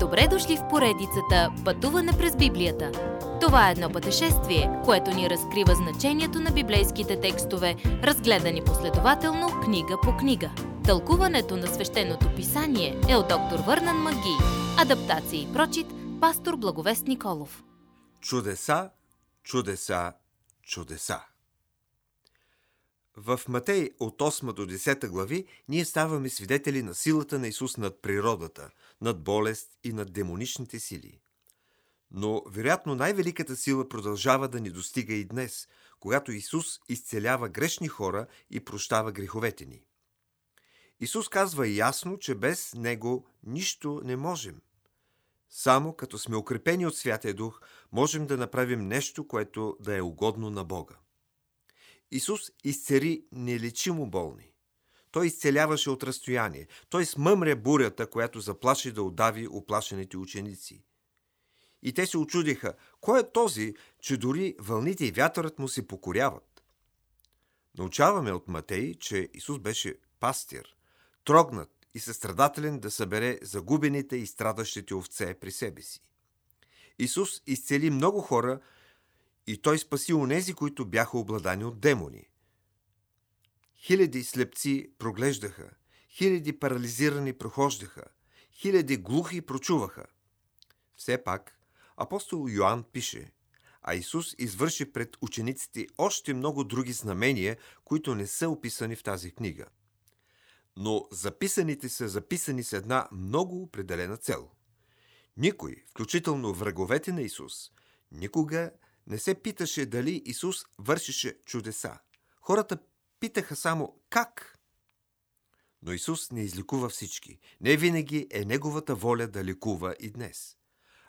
Добре дошли в поредицата Пътуване през Библията. Това е едно пътешествие, което ни разкрива значението на библейските текстове, разгледани последователно книга по книга. Тълкуването на свещеното писание е от доктор Върнан Маги. Адаптация и прочит, пастор Благовест Николов. Чудеса, чудеса, чудеса. В Матей от 8 до 10 глави ние ставаме свидетели на силата на Исус над природата, над болест и над демоничните сили. Но, вероятно, най-великата сила продължава да ни достига и днес, когато Исус изцелява грешни хора и прощава греховете ни. Исус казва ясно, че без Него нищо не можем. Само като сме укрепени от Святия Дух, можем да направим нещо, което да е угодно на Бога. Исус изцери нелечимо болни. Той изцеляваше от разстояние. Той смъмря бурята, която заплаши да удави оплашените ученици. И те се очудиха, кой е този, че дори вълните и вятърът му се покоряват. Научаваме от Матей, че Исус беше пастир, трогнат и състрадателен да събере загубените и страдащите овце при себе си. Исус изцели много хора и той спаси онези, които бяха обладани от демони. Хиляди слепци проглеждаха, хиляди парализирани прохождаха, хиляди глухи прочуваха. Все пак, апостол Йоанн пише, а Исус извърши пред учениците още много други знамения, които не са описани в тази книга. Но записаните са записани с една много определена цел. Никой, включително враговете на Исус, никога не се питаше дали Исус вършише чудеса. Хората питаха само как. Но Исус не излекува всички. Не винаги е Неговата воля да лекува и днес.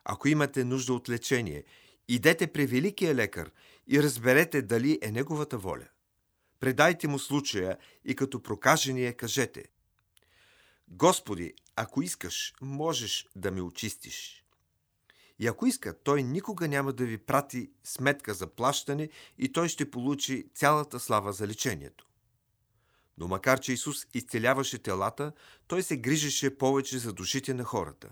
Ако имате нужда от лечение, идете при великия лекар и разберете дали е Неговата воля. Предайте му случая и като прокажение кажете Господи, ако искаш, можеш да ме очистиш. И ако иска, той никога няма да ви прати сметка за плащане и той ще получи цялата слава за лечението. Но макар, че Исус изцеляваше телата, той се грижеше повече за душите на хората.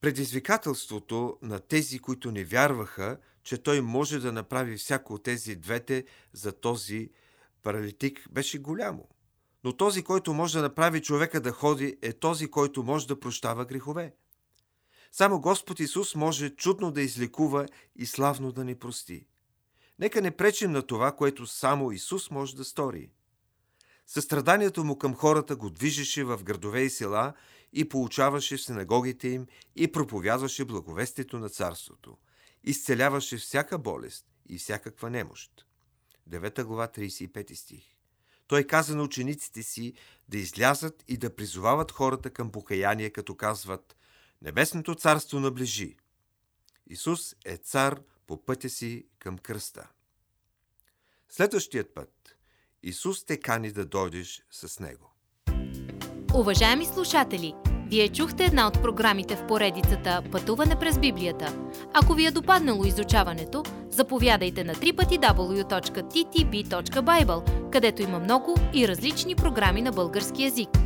Предизвикателството на тези, които не вярваха, че той може да направи всяко от тези двете за този паралитик, беше голямо. Но този, който може да направи човека да ходи, е този, който може да прощава грехове. Само Господ Исус може чудно да излекува и славно да ни прости. Нека не пречим на това, което само Исус може да стори. Състраданието му към хората го движеше в градове и села и получаваше в синагогите им и проповядваше благовестието на царството. Изцеляваше всяка болест и всякаква немощ. 9 глава 35 стих. Той каза на учениците си да излязат и да призовават хората към покаяние, като казват Небесното царство наближи. Исус е цар по пътя си към кръста. Следващият път Исус те кани да дойдеш с Него. Уважаеми слушатели, вие чухте една от програмите в поредицата Пътуване през Библията. Ако ви е допаднало изучаването, заповядайте на www.ttb.bible, където има много и различни програми на български язик –